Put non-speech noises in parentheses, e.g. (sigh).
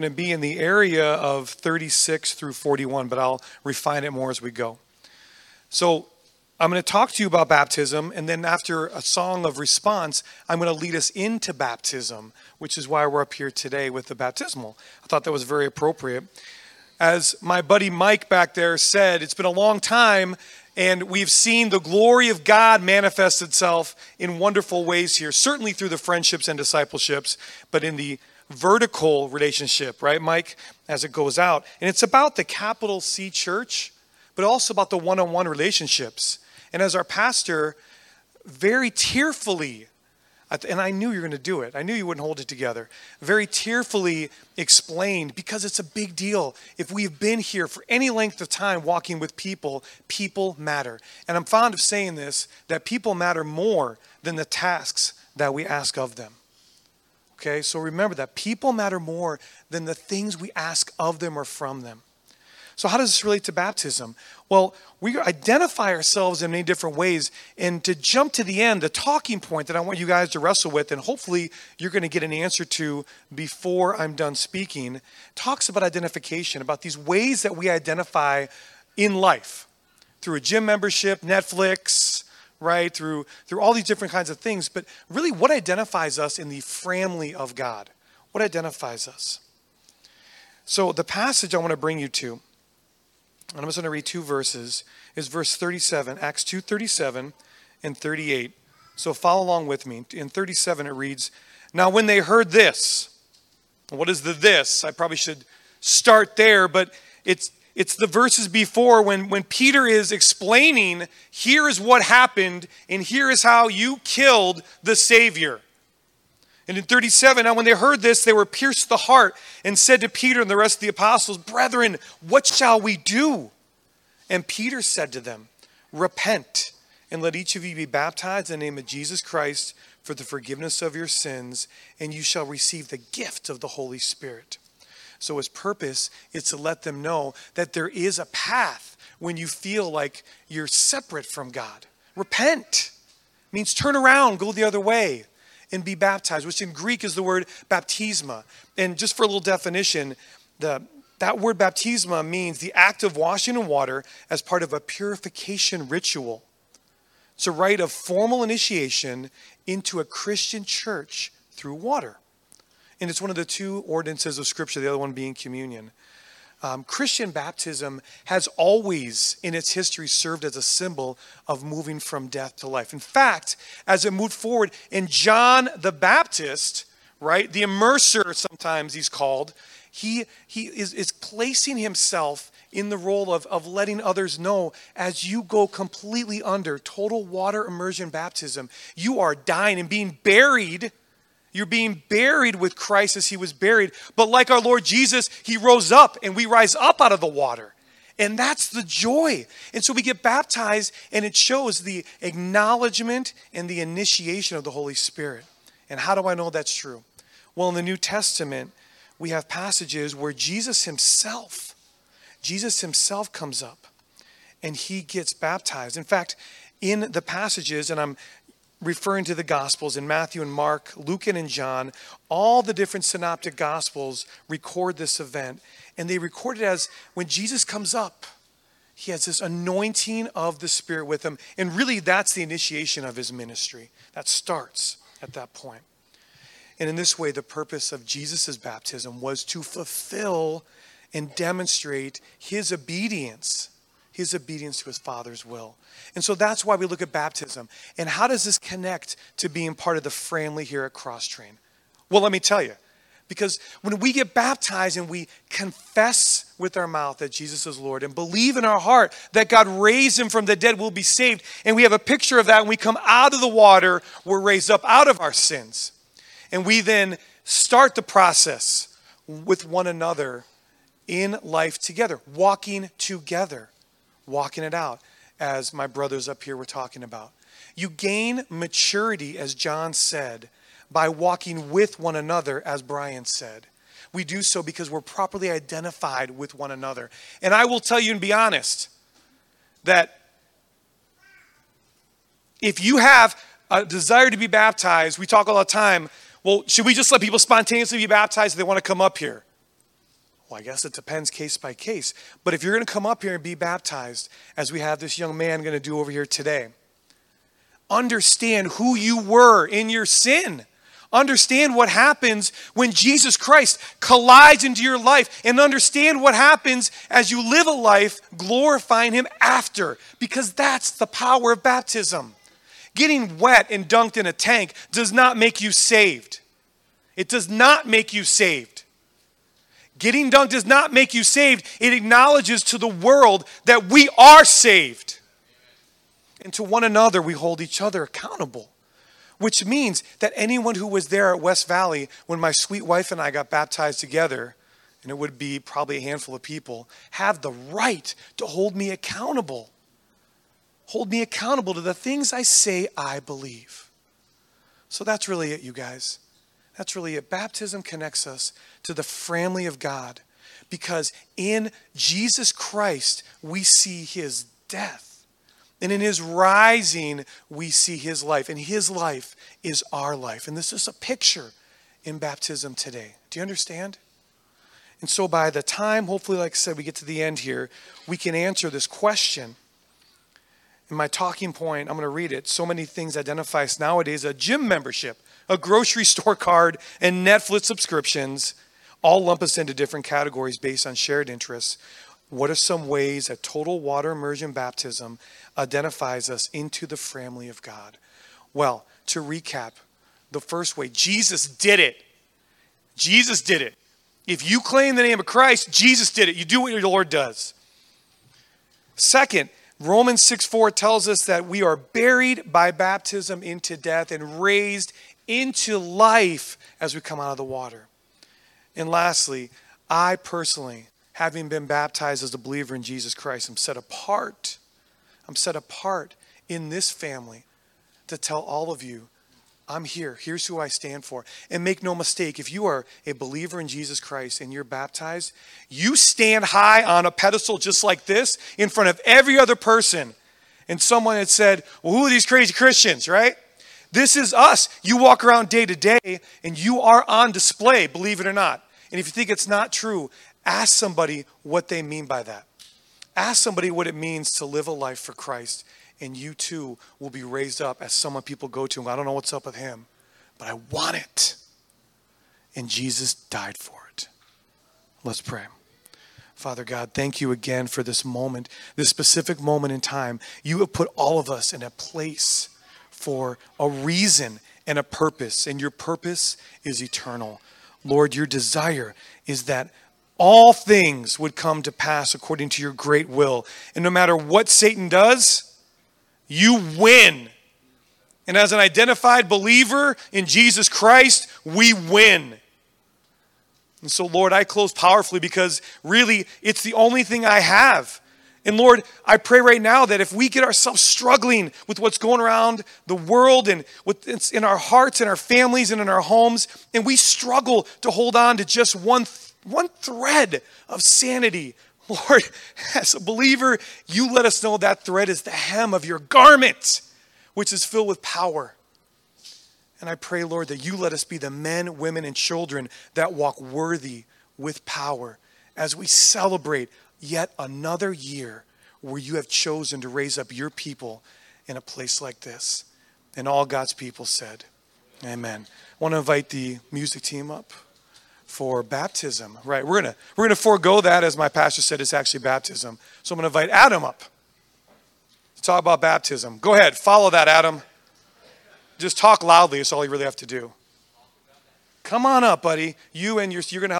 going to be in the area of 36 through 41, but I'll refine it more as we go. So I'm going to talk to you about baptism, and then after a song of response, I'm going to lead us into baptism, which is why we're up here today with the baptismal. I thought that was very appropriate. As my buddy Mike back there said, it's been a long time, and we've seen the glory of God manifest itself in wonderful ways here, certainly through the friendships and discipleships, but in the vertical relationship, right, Mike, as it goes out. And it's about the capital C church, but also about the one on one relationships. And as our pastor very tearfully, and I knew you were going to do it, I knew you wouldn't hold it together, very tearfully explained because it's a big deal. If we've been here for any length of time walking with people, people matter. And I'm fond of saying this that people matter more than the tasks that we ask of them. Okay, so remember that people matter more than the things we ask of them or from them. So, how does this relate to baptism? Well, we identify ourselves in many different ways. And to jump to the end, the talking point that I want you guys to wrestle with, and hopefully you're going to get an answer to before I'm done speaking, talks about identification, about these ways that we identify in life through a gym membership, Netflix, right? Through, through all these different kinds of things. But really, what identifies us in the family of God? What identifies us? So, the passage I want to bring you to, and I'm just going to read two verses, is verse 37, Acts 2 37 and 38. So, follow along with me. In 37, it reads, Now, when they heard this, what is the this? I probably should start there, but it's it's the verses before when, when Peter is explaining, here is what happened, and here is how you killed the Savior. And in 37, now when they heard this, they were pierced the heart and said to Peter and the rest of the apostles, Brethren, what shall we do? And Peter said to them, Repent, and let each of you be baptized in the name of Jesus Christ for the forgiveness of your sins, and you shall receive the gift of the Holy Spirit. So his purpose is to let them know that there is a path when you feel like you're separate from God. Repent means turn around, go the other way, and be baptized, which in Greek is the word baptisma. And just for a little definition, the that word baptisma means the act of washing in water as part of a purification ritual. It's a rite of formal initiation into a Christian church through water. And it's one of the two ordinances of Scripture, the other one being communion. Um, Christian baptism has always, in its history, served as a symbol of moving from death to life. In fact, as it moved forward, in John the Baptist, right, the immerser, sometimes he's called, he, he is, is placing himself in the role of, of letting others know as you go completely under total water immersion baptism, you are dying and being buried you're being buried with Christ as he was buried. But like our Lord Jesus, he rose up and we rise up out of the water. And that's the joy. And so we get baptized and it shows the acknowledgement and the initiation of the Holy Spirit. And how do I know that's true? Well, in the New Testament, we have passages where Jesus himself, Jesus himself comes up and he gets baptized. In fact, in the passages, and I'm referring to the Gospels in Matthew and Mark, Luke and John, all the different synoptic Gospels record this event. And they record it as when Jesus comes up, he has this anointing of the Spirit with him. And really, that's the initiation of his ministry. That starts at that point. And in this way, the purpose of Jesus' baptism was to fulfill and demonstrate his obedience his obedience to his Father's will. And so that's why we look at baptism. And how does this connect to being part of the family here at Cross Train? Well, let me tell you. Because when we get baptized and we confess with our mouth that Jesus is Lord and believe in our heart that God raised him from the dead, we'll be saved. And we have a picture of that when we come out of the water, we're raised up out of our sins. And we then start the process with one another in life together, walking together walking it out, as my brothers up here were talking about. You gain maturity, as John said, by walking with one another, as Brian said. We do so because we're properly identified with one another. And I will tell you and be honest that if you have a desire to be baptized, we talk all the time, well, should we just let people spontaneously be baptized if they want to come up here? Well, I guess it depends case by case. But if you're going to come up here and be baptized, as we have this young man going to do over here today, understand who you were in your sin. Understand what happens when Jesus Christ collides into your life and understand what happens as you live a life glorifying Him after, because that's the power of baptism. Getting wet and dunked in a tank does not make you saved. It does not make you saved. Getting dunked does not make you saved. It acknowledges to the world that we are saved. And to one another, we hold each other accountable which means that anyone who was there at West Valley when my sweet wife and I got baptized together, and it would be probably a handful of people, have the right to hold me accountable. Hold me accountable to the things I say I believe. So that's really it, you guys. That's really it. Baptism connects us to the family of God because in Jesus Christ we see his death and in his rising, we see his life. And his life is our life. And this is a picture in baptism today. Do you understand? And so by the time, hopefully, like I said, we get to the end here, we can answer this question. In my talking point, I'm going to read it. So many things identify us nowadays a gym membership, a grocery (laughs) store card, and Netflix subscriptions all lump us into different categories based on shared interests. What are some ways that total water immersion baptism identifies us into the family of God? Well, to recap, the first way, Jesus did it. Jesus did it. If you claim the name of Christ, Jesus did it. You do what your Lord does. Second, Romans 6 4 tells us that we are buried by baptism into death and raised into life as we come out of the water. And lastly, I personally having been baptized as a believer in Jesus Christ, I'm set apart. I'm set apart in this family to tell all of you, I'm here. Here's who I stand for. And make no mistake, if you are a believer in Jesus Christ and you're baptized, you stand high on a pedestal just like this in front of every other person. And someone had said, Well, who are these crazy Christians, right? This is us. You walk around day to day and you are on display, believe it or not. And if you think it's not true, Ask somebody what they mean by that. Ask somebody what it means to live a life for Christ, and you too will be raised up as someone people go to. I don't know what's up with him, but I want it. And Jesus died for it. Let's pray. Father God, thank you again for this moment, this specific moment in time. You have put all of us in a place for a reason and a purpose, and your purpose is eternal. Lord, your desire is that all things would come to pass according to your great will. And no matter what Satan does, you win. And as an identified believer in Jesus Christ, we win. And so, Lord, I close powerfully because really it's the only thing I have. And Lord, I pray right now that if we get ourselves struggling with what's going around the world and what's in our hearts and our families and in our homes, and we struggle to hold on to just one one thread of sanity. Lord, as a believer, you let us know that thread is the hem of your garment, which is filled with power. And I pray, Lord, that you let us be the men, women, and children that walk worthy with power as we celebrate yet another year where you have chosen to raise up your people in a place like this. And all God's people said, Amen. I want to invite the music team up for baptism. Right, we're gonna we're gonna forego that as my pastor said. It's actually baptism. So I'm gonna invite Adam up to talk about baptism. Go ahead, follow that, Adam. Just talk loudly. It's all you really have to do. Come on up, buddy. You and your you're gonna.